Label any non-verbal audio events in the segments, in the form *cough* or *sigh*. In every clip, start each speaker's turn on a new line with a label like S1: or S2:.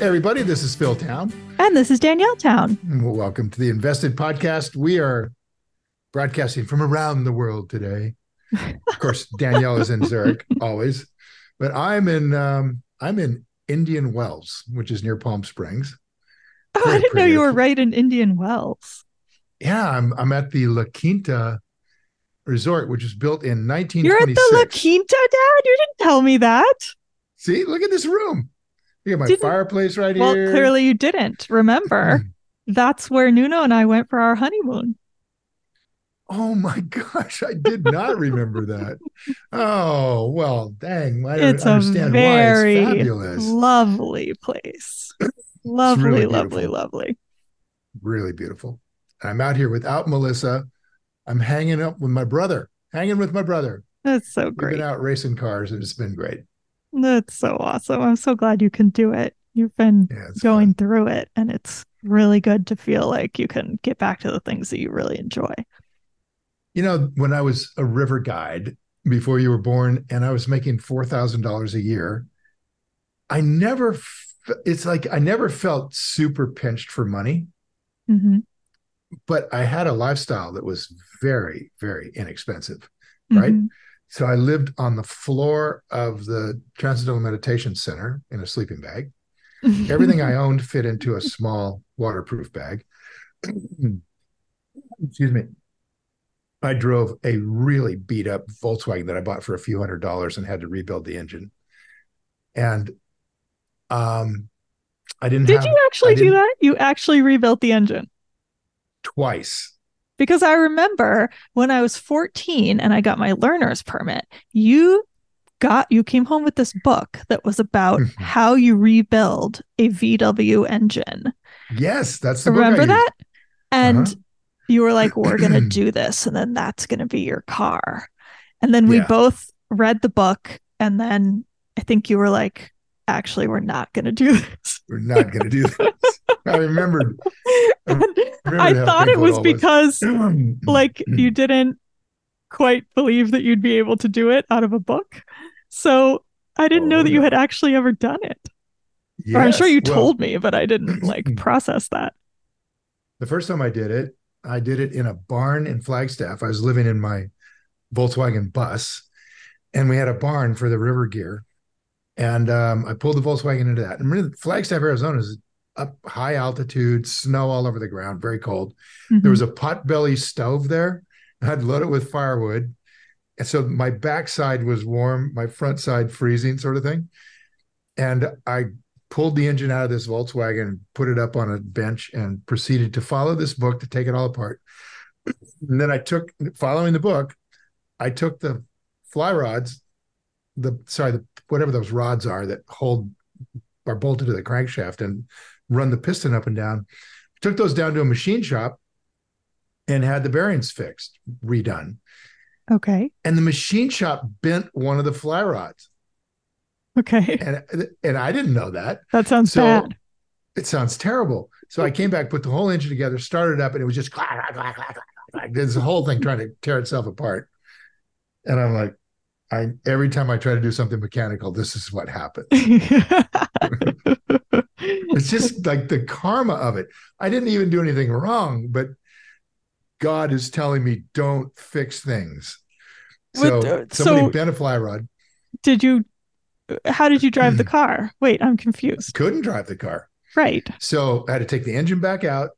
S1: Hey everybody, this is Phil Town.
S2: And this is Danielle Town.
S1: Welcome to the Invested Podcast. We are broadcasting from around the world today. Of course, *laughs* Danielle is in Zurich always, but I'm in um, I'm in Indian Wells, which is near Palm Springs.
S2: Oh, *laughs* I didn't know you were right in Indian Wells.
S1: Yeah, I'm I'm at the La Quinta Resort, which was built in 1926.
S2: You're at the La Quinta, Dad. You didn't tell me that.
S1: See, look at this room. Look at my didn't, fireplace right
S2: well,
S1: here.
S2: Well, clearly you didn't. Remember, *clears throat* that's where Nuno and I went for our honeymoon.
S1: Oh my gosh, I did not remember that. Oh well, dang! I don't
S2: it's
S1: understand
S2: a very
S1: why. It's fabulous,
S2: lovely place. *clears throat* lovely, really lovely, lovely.
S1: Really beautiful. I'm out here without Melissa. I'm hanging up with my brother. Hanging with my brother.
S2: That's so great.
S1: We've been out racing cars, and it's been great.
S2: That's so awesome. I'm so glad you can do it. You've been yeah, going fun. through it, and it's really good to feel like you can get back to the things that you really enjoy.
S1: You know, when I was a river guide before you were born, and I was making four thousand dollars a year, I never. It's like I never felt super pinched for money,
S2: mm-hmm.
S1: but I had a lifestyle that was very, very inexpensive, right? Mm-hmm. So I lived on the floor of the Transcendental Meditation Center in a sleeping bag. *laughs* Everything I owned fit into a small waterproof bag. *clears throat* Excuse me. I drove a really beat up Volkswagen that I bought for a few hundred dollars and had to rebuild the engine. And um I didn't
S2: Did
S1: have,
S2: you actually do that? You actually rebuilt the engine?
S1: Twice
S2: because I remember when I was 14 and I got my learner's permit, you got you came home with this book that was about mm-hmm. how you rebuild a VW engine.
S1: Yes, that's the
S2: remember that? And uh-huh. you were like, "We're gonna *clears throat* do this, and then that's gonna be your car." And then we yeah. both read the book, and then I think you were like, "Actually, we're not gonna do *laughs* this.
S1: We're not gonna do this." I remembered.
S2: I, I thought it was because *clears throat* like you didn't quite believe that you'd be able to do it out of a book. So I didn't oh, know that yeah. you had actually ever done it. Yes. I'm sure you well, told me, but I didn't *clears throat* like process that.
S1: The first time I did it, I did it in a barn in Flagstaff. I was living in my Volkswagen bus, and we had a barn for the river gear. And um, I pulled the Volkswagen into that. And Flagstaff, Arizona is up high altitude, snow all over the ground, very cold. Mm-hmm. There was a potbelly stove there. I'd load it with firewood. And so my backside was warm, my front side freezing, sort of thing. And I pulled the engine out of this Volkswagen, put it up on a bench, and proceeded to follow this book to take it all apart. And then I took, following the book, I took the fly rods, the sorry, the whatever those rods are that hold are bolted to the crankshaft and run the piston up and down. Took those down to a machine shop and had the bearings fixed, redone.
S2: Okay.
S1: And the machine shop bent one of the fly rods.
S2: Okay.
S1: And and I didn't know that.
S2: That sounds so, bad.
S1: It sounds terrible. So I came back, put the whole engine together, started up, and it was just clack, clack, clack, clack, clack. This whole thing trying to tear itself apart. And I'm like, I every time I try to do something mechanical, this is what happens. *laughs* *laughs* it's just like the karma of it. I didn't even do anything wrong, but God is telling me don't fix things. So uh, somebody so bent a fly rod.
S2: Did you? How did you drive the *clears throat* car? Wait, I'm confused.
S1: Couldn't drive the car.
S2: Right.
S1: So I had to take the engine back out,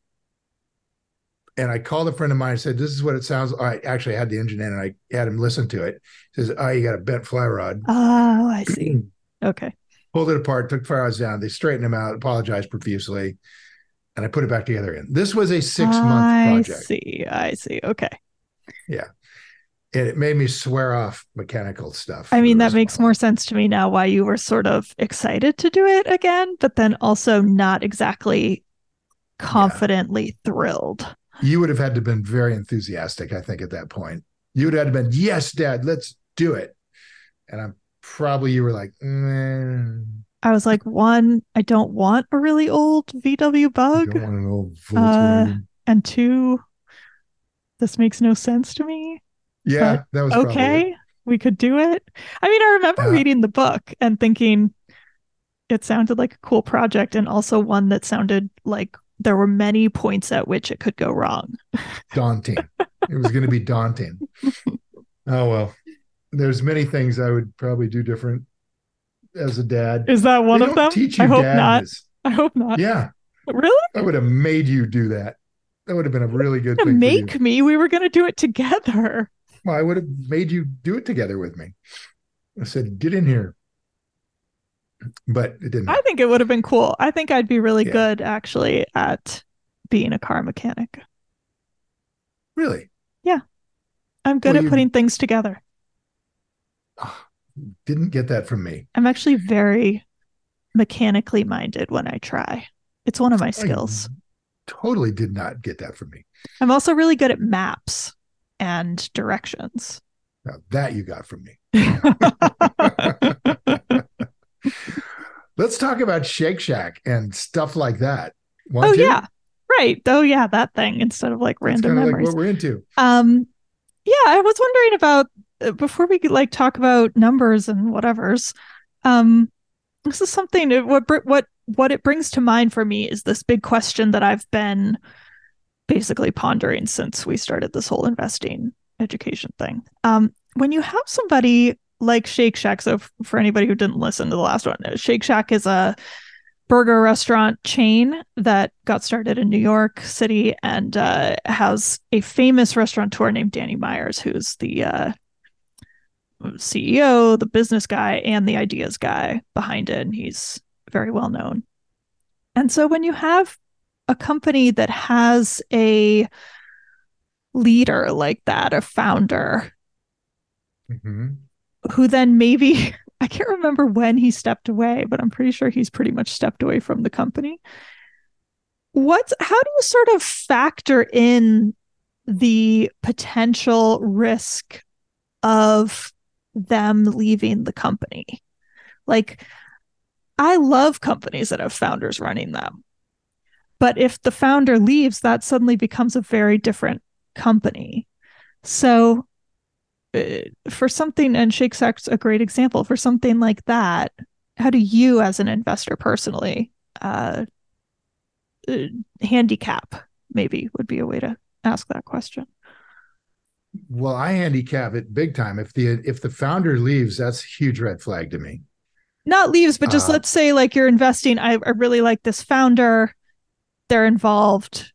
S1: and I called a friend of mine and said, "This is what it sounds." Like. I actually had the engine in, and I had him listen to it. He says, "Oh, you got a bent fly rod."
S2: Oh, I see. *clears throat* okay.
S1: Pulled it apart, took fly rods down. They straightened him out, apologized profusely, and I put it back together again. This was a six month project.
S2: I see. I see. Okay.
S1: Yeah. And it made me swear off mechanical stuff.
S2: I mean, that makes more sense to me now why you were sort of excited to do it again, but then also not exactly confidently yeah. thrilled.
S1: You would have had to have been very enthusiastic, I think, at that point. You would have been, yes, dad, let's do it. And I'm probably you were like, mm.
S2: I was like, one, I don't want a really old VW bug. An old Uh, and two, this makes no sense to me.
S1: Yeah, that was
S2: okay. We could do it. I mean, I remember reading the book and thinking it sounded like a cool project and also one that sounded like there were many points at which it could go wrong.
S1: Daunting. it was going to be daunting. *laughs* Oh well. There's many things I would probably do different as a dad.
S2: Is that one they of them?
S1: Teach you I hope not.
S2: I hope not.
S1: Yeah.
S2: Really?
S1: I would have made you do that. That would have been a really good thing.
S2: Make me. We were going to do it together.
S1: Well, I would have made you do it together with me. I said, "Get in here." But it didn't.
S2: I think it would have been cool. I think I'd be really yeah. good actually at being a car mechanic.
S1: Really?
S2: Yeah. I'm good well, at you... putting things together.
S1: Didn't get that from me.
S2: I'm actually very mechanically minded when I try. It's one of my skills. I
S1: totally did not get that from me.
S2: I'm also really good at maps and directions.
S1: Now that you got from me. *laughs* Let's talk about Shake Shack and stuff like that.
S2: Want oh to? yeah, right. Oh yeah, that thing instead of like That's random memories.
S1: Like what we're into.
S2: Um, yeah, I was wondering about before we like talk about numbers and whatever's. Um, this is something what what what it brings to mind for me is this big question that I've been basically pondering since we started this whole investing education thing. Um, when you have somebody like Shake Shack, so for anybody who didn't listen to the last one, uh, Shake Shack is a burger restaurant chain that got started in New York City and uh, has a famous restaurateur named Danny Meyers, who's the uh, CEO, the business guy, and the ideas guy behind it. And he's very well known. And so when you have a company that has a leader like that, a founder, mm-hmm. who then maybe, *laughs* I can't remember when he stepped away, but I'm pretty sure he's pretty much stepped away from the company. What's how do you sort of factor in the potential risk of them leaving the company? Like, I love companies that have founders running them. But if the founder leaves, that suddenly becomes a very different company. So, uh, for something, and Shake Shack's a great example, for something like that, how do you, as an investor personally, uh, uh, handicap maybe would be a way to ask that question?
S1: Well, I handicap it big time. If the if the founder leaves, that's a huge red flag to me.
S2: Not leaves, but just uh, let's say like you're investing. I, I really like this founder. They're involved.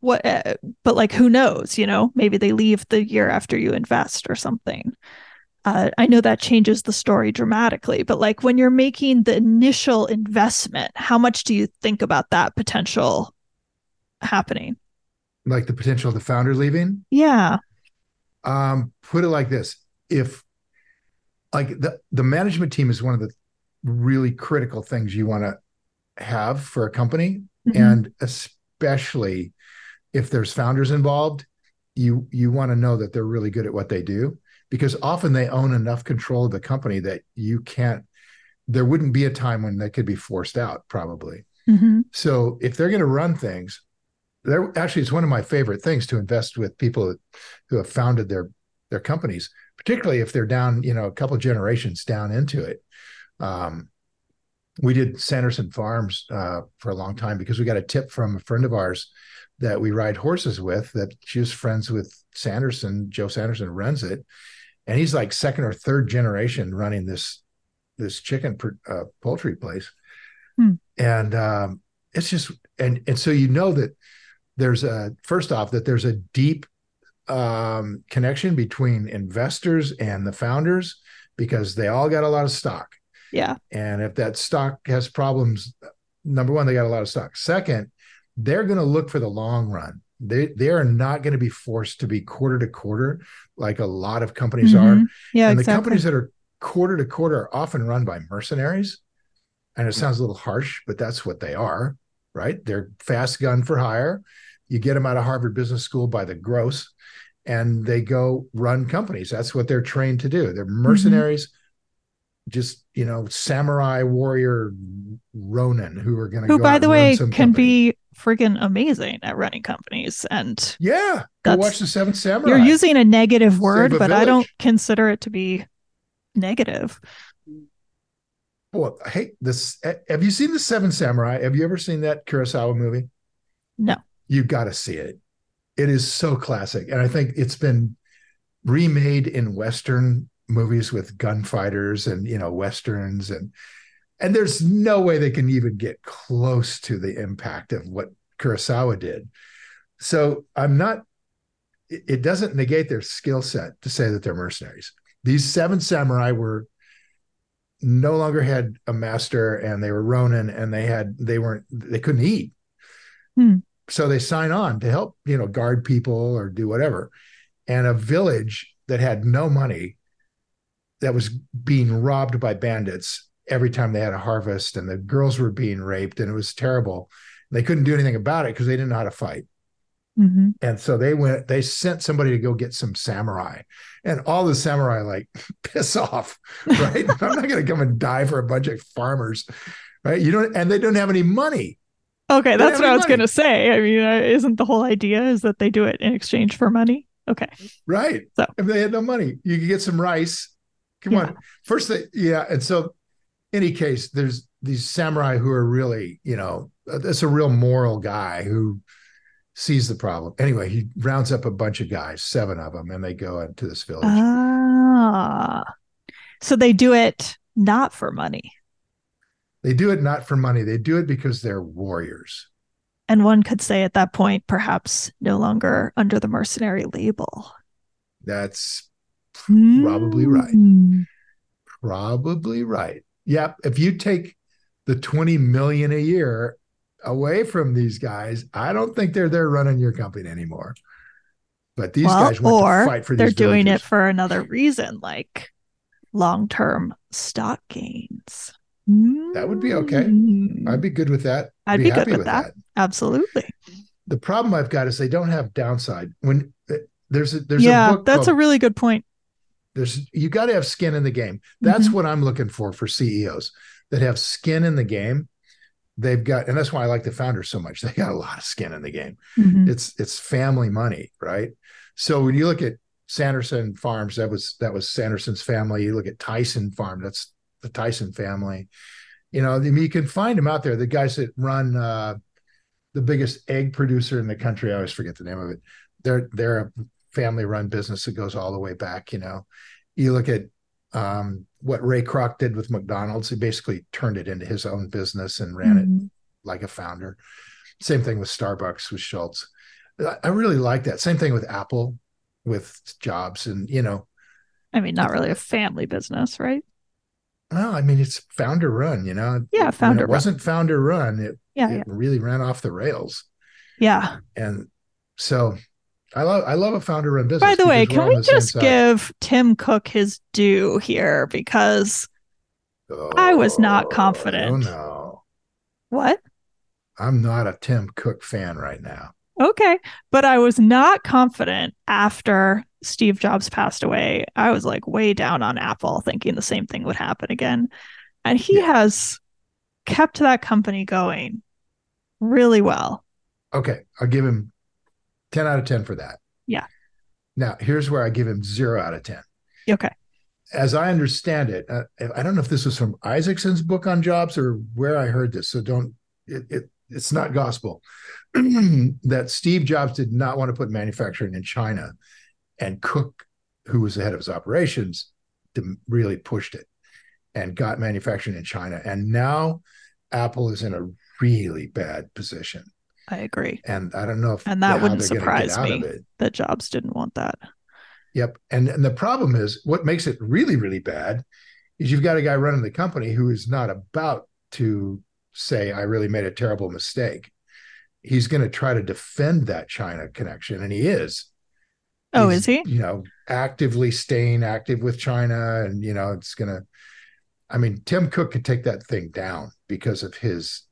S2: What? Uh, but like, who knows? You know, maybe they leave the year after you invest or something. Uh, I know that changes the story dramatically, but like when you're making the initial investment, how much do you think about that potential happening?
S1: Like the potential of the founder leaving?
S2: Yeah.
S1: Um, put it like this: if like the the management team is one of the really critical things you want to have for a company, mm-hmm. and especially if there's founders involved, you you want to know that they're really good at what they do because often they own enough control of the company that you can't. There wouldn't be a time when they could be forced out, probably. Mm-hmm. So if they're going to run things, there actually it's one of my favorite things to invest with people who have founded their their companies, particularly if they're down, you know, a couple generations down into it. Um, we did Sanderson Farms uh, for a long time because we got a tip from a friend of ours that we ride horses with that she was friends with Sanderson. Joe Sanderson runs it, and he's like second or third generation running this this chicken uh, poultry place, hmm. and um, it's just and and so you know that there's a first off that there's a deep um, connection between investors and the founders because they all got a lot of stock.
S2: Yeah.
S1: And if that stock has problems, number one, they got a lot of stock. Second, they're going to look for the long run. They they are not going to be forced to be quarter to quarter like a lot of companies mm-hmm. are.
S2: Yeah,
S1: and
S2: exactly.
S1: the companies that are quarter to quarter are often run by mercenaries. And it sounds a little harsh, but that's what they are, right? They're fast gun for hire. You get them out of Harvard Business School by the gross, and they go run companies. That's what they're trained to do. They're mm-hmm. mercenaries. Mm-hmm just you know samurai warrior ronin who are going to
S2: who by the way can company. be friggin' amazing at running companies and
S1: yeah go watch the seventh samurai
S2: you're using a negative word a but village. i don't consider it to be negative
S1: well hey this have you seen the seven samurai have you ever seen that kurosawa movie
S2: no
S1: you got to see it it is so classic and i think it's been remade in western movies with gunfighters and you know westerns and and there's no way they can even get close to the impact of what Kurosawa did. So I'm not it doesn't negate their skill set to say that they're mercenaries. These seven samurai were no longer had a master and they were ronin and they had they weren't they couldn't eat. Hmm. So they sign on to help, you know, guard people or do whatever. And a village that had no money that was being robbed by bandits every time they had a harvest and the girls were being raped and it was terrible. They couldn't do anything about it because they didn't know how to fight. Mm-hmm. and so they went they sent somebody to go get some samurai. And all the samurai like *laughs* piss off right? *laughs* I'm not going to come and die for a bunch of farmers right? You don't and they don't have any money
S2: okay that's what i was going to say i mean uh, isn't the whole idea is that they do it in exchange for money okay
S1: right so if they had no money you could get some rice Come yeah. on. First thing, yeah. And so, any case, there's these samurai who are really, you know, it's a real moral guy who sees the problem. Anyway, he rounds up a bunch of guys, seven of them, and they go into this village.
S2: Ah, so they do it not for money.
S1: They do it not for money. They do it because they're warriors.
S2: And one could say at that point, perhaps no longer under the mercenary label.
S1: That's Probably right. Mm. Probably right. Yep. If you take the 20 million a year away from these guys, I don't think they're there running your company anymore. But these well, guys want to fight for
S2: they're doing
S1: villagers.
S2: it for another reason, like long-term stock gains.
S1: That would be okay. Mm. I'd be good with that.
S2: I'd be, be good with, with that. that. Absolutely.
S1: The problem I've got is they don't have downside. When uh, there's a, there's
S2: yeah,
S1: a
S2: that's
S1: called,
S2: a really good point.
S1: There's you got to have skin in the game. That's mm-hmm. what I'm looking for for CEOs that have skin in the game. They've got, and that's why I like the founders so much. They got a lot of skin in the game. Mm-hmm. It's it's family money, right? So when you look at Sanderson Farms, that was that was Sanderson's family. You look at Tyson Farm, that's the Tyson family. You know, I mean, you can find them out there. The guys that run uh, the biggest egg producer in the country. I always forget the name of it. They're they're a family run business that goes all the way back. You know, you look at um, what Ray Kroc did with McDonald's. He basically turned it into his own business and ran mm-hmm. it like a founder. Same thing with Starbucks with Schultz. I really like that. Same thing with Apple, with Jobs, and you know.
S2: I mean, not really a family business, right?
S1: Well, I mean, it's founder run. You know.
S2: Yeah, founder.
S1: When it wasn't founder run. It yeah, it yeah. really ran off the rails.
S2: Yeah.
S1: And so I love I love a founder run business.
S2: By the way, can we just give Tim Cook his due here because oh, I was not oh, confident.
S1: Oh no.
S2: What?
S1: I'm not a Tim Cook fan right now.
S2: Okay, but I was not confident after Steve Jobs passed away. I was like way down on Apple thinking the same thing would happen again. And he yeah. has kept that company going really well.
S1: Okay, I'll give him 10 out of 10 for that.
S2: Yeah.
S1: Now, here's where I give him zero out of 10.
S2: Okay.
S1: As I understand it, uh, I don't know if this was from Isaacson's book on jobs or where I heard this. So don't, it, it it's not gospel *clears throat* that Steve Jobs did not want to put manufacturing in China and Cook, who was the head of his operations, really pushed it and got manufacturing in China. And now Apple is in a really bad position
S2: I agree.
S1: And I don't know if
S2: and that wouldn't surprise me that Jobs didn't want that.
S1: Yep. And and the problem is what makes it really really bad is you've got a guy running the company who is not about to say I really made a terrible mistake. He's going to try to defend that China connection, and he is.
S2: Oh, He's, is he?
S1: You know, actively staying active with China, and you know, it's going to. I mean, Tim Cook could take that thing down because of his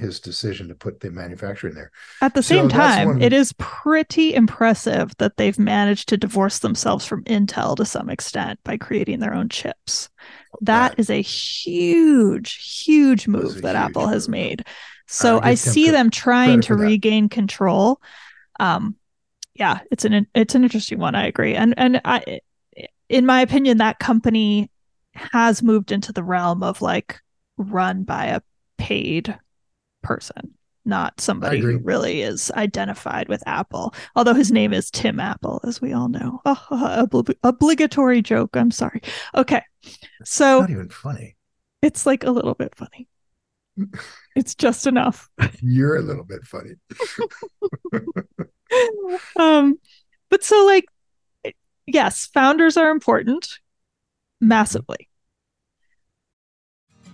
S1: his decision to put the manufacturing there.
S2: At the same so time, one... it is pretty impressive that they've managed to divorce themselves from Intel to some extent by creating their own chips. that, that is a huge, huge move that huge Apple move. has made. So I, I see them trying to regain control. Um, yeah, it's an it's an interesting one. I agree, and and I, in my opinion, that company has moved into the realm of like run by a paid person, not somebody who really is identified with Apple. Although his name is Tim Apple, as we all know. Oh, *laughs* obli- obligatory joke. I'm sorry. Okay. So
S1: not even funny.
S2: It's like a little bit funny. it's just enough. *laughs*
S1: You're a little bit funny. *laughs*
S2: um, but so like yes, founders are important massively.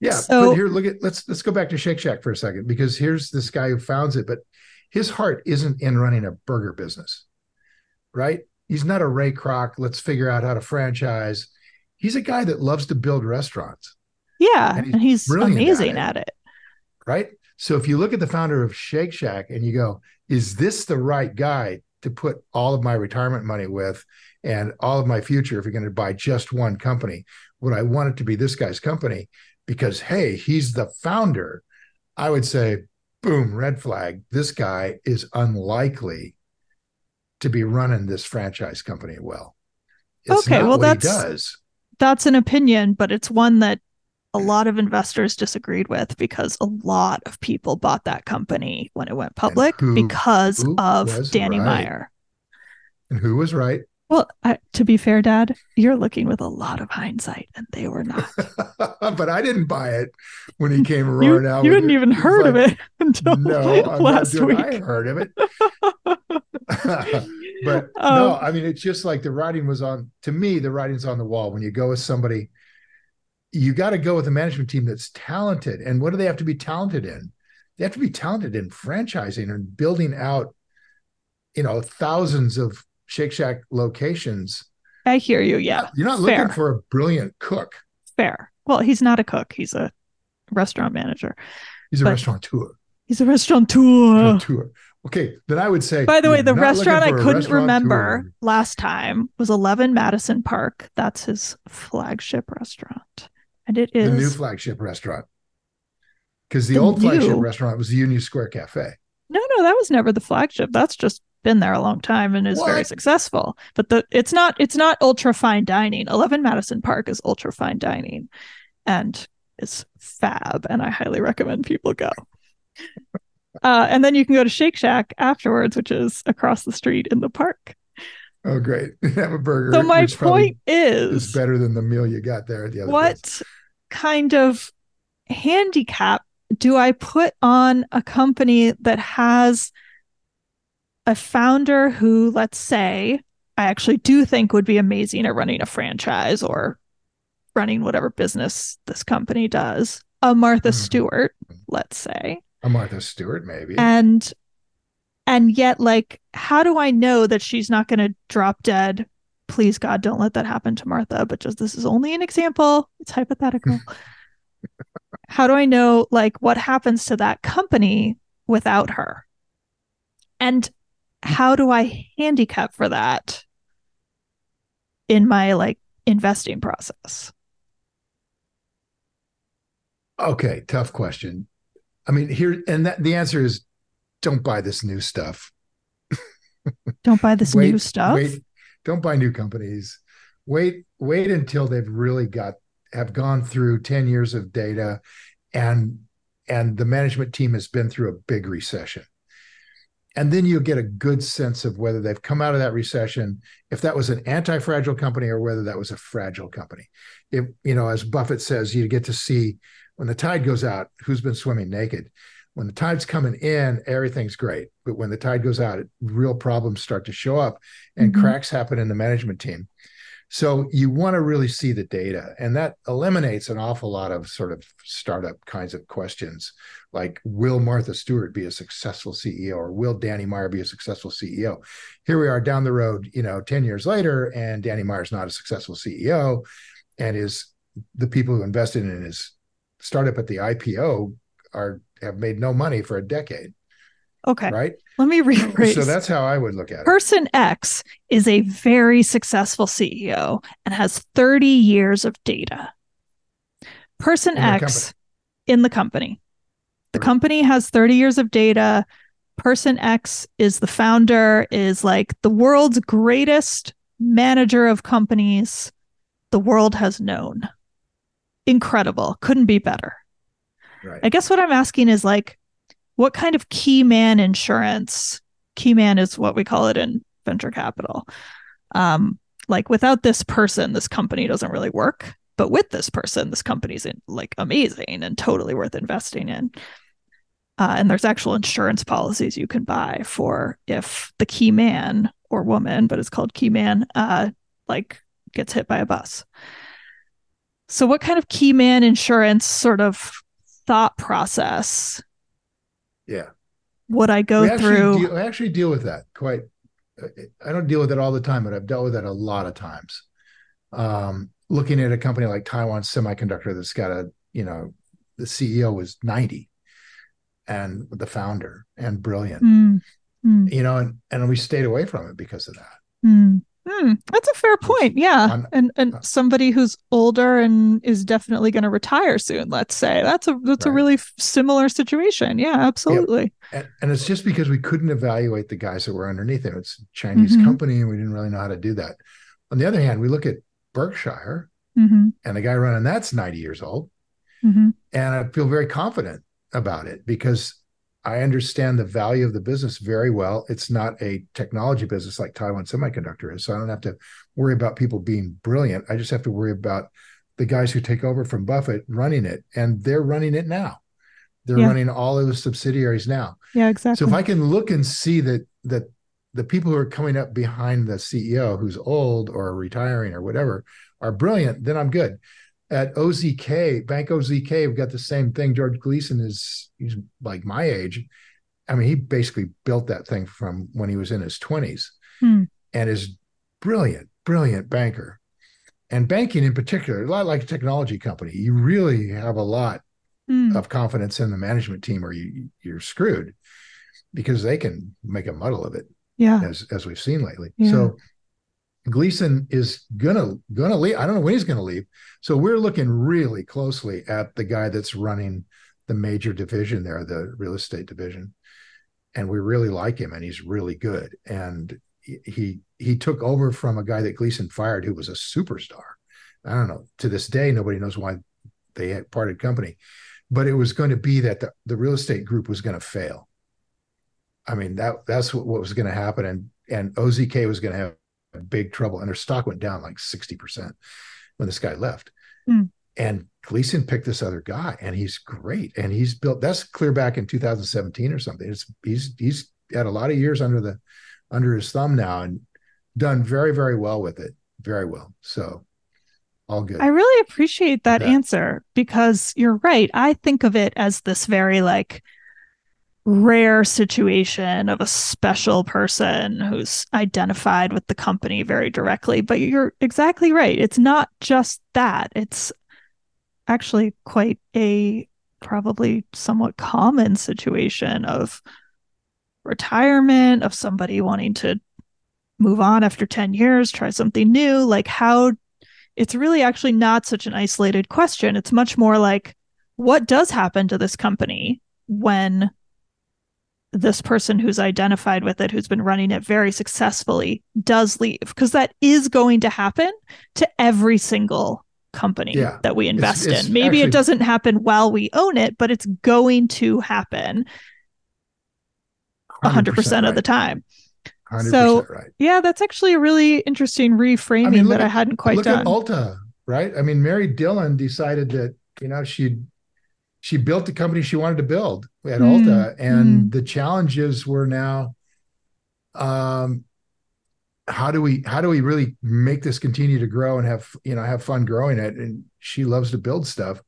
S1: Yeah, so, but here, look at let's let's go back to Shake Shack for a second because here's this guy who founds it, but his heart isn't in running a burger business, right? He's not a Ray Kroc. Let's figure out how to franchise. He's a guy that loves to build restaurants.
S2: Yeah, and he's, and he's amazing at it, at it.
S1: Right. So if you look at the founder of Shake Shack and you go, is this the right guy to put all of my retirement money with and all of my future if you're going to buy just one company? Would I want it to be this guy's company? Because hey, he's the founder, I would say, boom, red flag. This guy is unlikely to be running this franchise company well.
S2: It's okay, well that's does. That's an opinion, but it's one that a lot of investors disagreed with because a lot of people bought that company when it went public who, because of Danny
S1: right?
S2: Meyer.
S1: And who was right?
S2: Well, I, to be fair, Dad, you're looking with a lot of hindsight, and they were not. *laughs*
S1: but I didn't buy it when he came *laughs* roaring
S2: you,
S1: out.
S2: You hadn't even heard like, of it *laughs* until no, last week. I
S1: heard of it. but um, no, I mean, it's just like the writing was on. To me, the writing's on the wall. When you go with somebody, you got to go with a management team that's talented. And what do they have to be talented in? They have to be talented in franchising and building out, you know, thousands of Shake Shack locations.
S2: I hear you. Yeah.
S1: You're not Fair. looking for a brilliant cook.
S2: Fair. Well, he's not a cook. He's a restaurant manager.
S1: He's a restaurateur.
S2: He's a restaurateur.
S1: restaurateur. Okay, then I would say.
S2: By the way, the restaurant I couldn't remember last time was Eleven Madison Park. That's his flagship restaurant, and it is
S1: the new flagship restaurant. Because the, the, old new... flagship restaurant was the Union Square Cafe.
S2: No, no, that was never the flagship. That's just been there a long time and is what? very successful. But the it's not it's not ultra fine dining. Eleven Madison Park is ultra fine dining, and is fab, and I highly recommend people go. Uh, and then you can go to Shake Shack afterwards, which is across the street in the park.
S1: Oh, great! *laughs* Have a burger.
S2: So my point is,
S1: is better than the meal you got there at the other.
S2: What
S1: place.
S2: kind of handicap do I put on a company that has a founder who, let's say, I actually do think would be amazing at running a franchise or running whatever business this company does, a Martha mm-hmm. Stewart, let's say.
S1: A Martha Stewart, maybe.
S2: And and yet, like, how do I know that she's not going to drop dead? Please, God, don't let that happen to Martha. But just this is only an example. It's hypothetical. *laughs* how do I know, like, what happens to that company without her? And how do I handicap for that in my like investing process?
S1: Okay, tough question. I mean, here and that the answer is don't buy this new stuff.
S2: don't buy this *laughs* wait, new stuff.
S1: Wait, don't buy new companies. Wait, wait until they've really got have gone through 10 years of data and and the management team has been through a big recession and then you'll get a good sense of whether they've come out of that recession if that was an anti-fragile company or whether that was a fragile company. If you know as buffett says you get to see when the tide goes out who's been swimming naked. When the tide's coming in everything's great. But when the tide goes out it, real problems start to show up and mm-hmm. cracks happen in the management team so you want to really see the data, and that eliminates an awful lot of sort of startup kinds of questions, like will Martha Stewart be a successful CEO, or will Danny Meyer be a successful CEO? Here we are down the road, you know, ten years later, and Danny Meyer's not a successful CEO, and is the people who invested in his startup at the IPO are have made no money for a decade.
S2: Okay.
S1: Right.
S2: Let me rephrase.
S1: So that's how I would look at it.
S2: Person X is a very successful CEO and has 30 years of data. Person in X the in the company. The right. company has 30 years of data. Person X is the founder, is like the world's greatest manager of companies the world has known. Incredible. Couldn't be better. Right. I guess what I'm asking is like, what kind of key man insurance key man is what we call it in venture capital. Um, like without this person this company doesn't really work but with this person this company's in, like amazing and totally worth investing in. Uh, and there's actual insurance policies you can buy for if the key man or woman but it's called key man uh, like gets hit by a bus. So what kind of key man insurance sort of thought process
S1: yeah.
S2: What I go through.
S1: Deal, I actually deal with that quite. I don't deal with it all the time, but I've dealt with it a lot of times. Um, looking at a company like Taiwan Semiconductor that's got a, you know, the CEO was 90 and the founder and brilliant, mm. Mm. you know, and, and we stayed away from it because of that.
S2: Mm. Mm, that's a fair point. Yeah. I'm, and and uh, somebody who's older and is definitely going to retire soon, let's say. That's a that's right. a really similar situation. Yeah, absolutely.
S1: And, and, it's just because we couldn't evaluate the guys that were underneath him. It's a Chinese mm-hmm. company and we didn't really know how to do that. On the other hand, we look at Berkshire mm-hmm. and the guy running that's 90 years old. Mm-hmm. And I feel very confident about it because I understand the value of the business very well. It's not a technology business like Taiwan Semiconductor is. So I don't have to worry about people being brilliant. I just have to worry about the guys who take over from Buffett running it. And they're running it now. They're yeah. running all of the subsidiaries now.
S2: Yeah, exactly.
S1: So if I can look and see that that the people who are coming up behind the CEO who's old or retiring or whatever are brilliant, then I'm good at OZK, Bank OZK, we've got the same thing. George Gleason is he's like my age. I mean, he basically built that thing from when he was in his 20s hmm. and is brilliant, brilliant banker. And banking in particular, a lot like a technology company, you really have a lot hmm. of confidence in the management team or you you're screwed because they can make a muddle of it.
S2: Yeah.
S1: As as we've seen lately. Yeah. So Gleason is gonna gonna leave. I don't know when he's gonna leave. So we're looking really closely at the guy that's running the major division there, the real estate division, and we really like him, and he's really good. And he he took over from a guy that Gleason fired, who was a superstar. I don't know. To this day, nobody knows why they had parted company, but it was going to be that the, the real estate group was going to fail. I mean that that's what, what was going to happen, and and OZK was going to have big trouble and their stock went down like 60% when this guy left. Mm. And Gleason picked this other guy and he's great. And he's built that's clear back in 2017 or something. It's he's he's had a lot of years under the under his thumb now and done very, very well with it. Very well. So all good.
S2: I really appreciate that answer because you're right. I think of it as this very like rare situation of a special person who's identified with the company very directly. But you're exactly right. It's not just that, it's actually quite a probably somewhat common situation of retirement, of somebody wanting to move on after 10 years, try something new. Like, how it's really actually not such an isolated question. It's much more like, what does happen to this company when this person who's identified with it, who's been running it very successfully, does leave, because that is going to happen to every single company yeah. that we invest it's, it's in. Maybe actually, it doesn't happen while we own it, but it's going to happen 100%, 100% right. of the time. so, right. yeah, that's actually a really interesting reframing I mean, that at, I hadn't quite
S1: look
S2: done.
S1: Look at Ulta, right? I mean, Mary Dillon decided that, you know, she she built the company she wanted to build at mm. Ulta, and mm. the challenges were now um how do we how do we really make this continue to grow and have you know have fun growing it and she loves to build stuff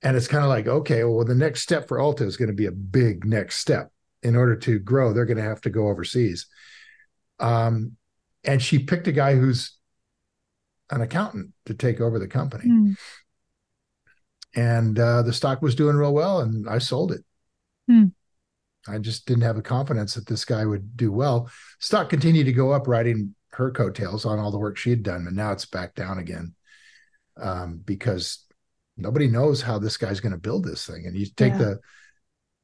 S1: and it's kind of like okay well the next step for Ulta is going to be a big next step in order to grow they're going to have to go overseas um and she picked a guy who's an accountant to take over the company mm. And uh, the stock was doing real well and I sold it mm. I just didn't have the confidence that this guy would do well. Stock continued to go up, riding her coattails on all the work she had done, but now it's back down again um, because nobody knows how this guy's going to build this thing. And you take yeah. the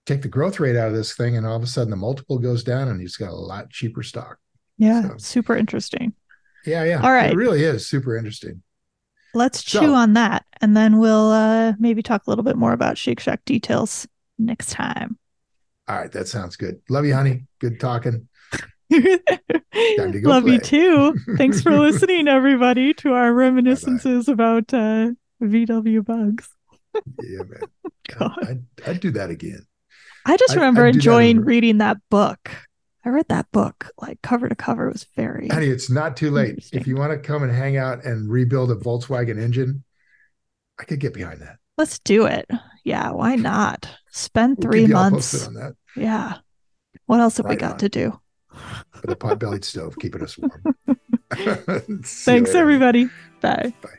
S1: take the growth rate out of this thing, and all of a sudden the multiple goes down, and he's got a lot cheaper stock.
S2: Yeah, so, super interesting.
S1: Yeah, yeah.
S2: All right,
S1: it really is super interesting.
S2: Let's so, chew on that, and then we'll uh, maybe talk a little bit more about Shake Shack details next time.
S1: All right, that sounds good. Love you, honey. Good talking. *laughs*
S2: Love play. you too. Thanks for *laughs* listening, everybody, to our reminiscences Bye-bye. about uh, VW bugs.
S1: yeah, man. *laughs* God. I'd, I'd, do that again.
S2: I just remember I'd, enjoying that reading that book. I read that book like cover to cover. It was very.
S1: Honey, it's not too late. If you want to come and hang out and rebuild a Volkswagen engine, I could get behind that.
S2: Let's do it. Yeah, why not? Spend three we'll months. on that. Yeah. What else have right we got on. to do?
S1: The pot bellied stove, keeping us warm. *laughs* *laughs*
S2: Thanks, everybody. Bye. Bye.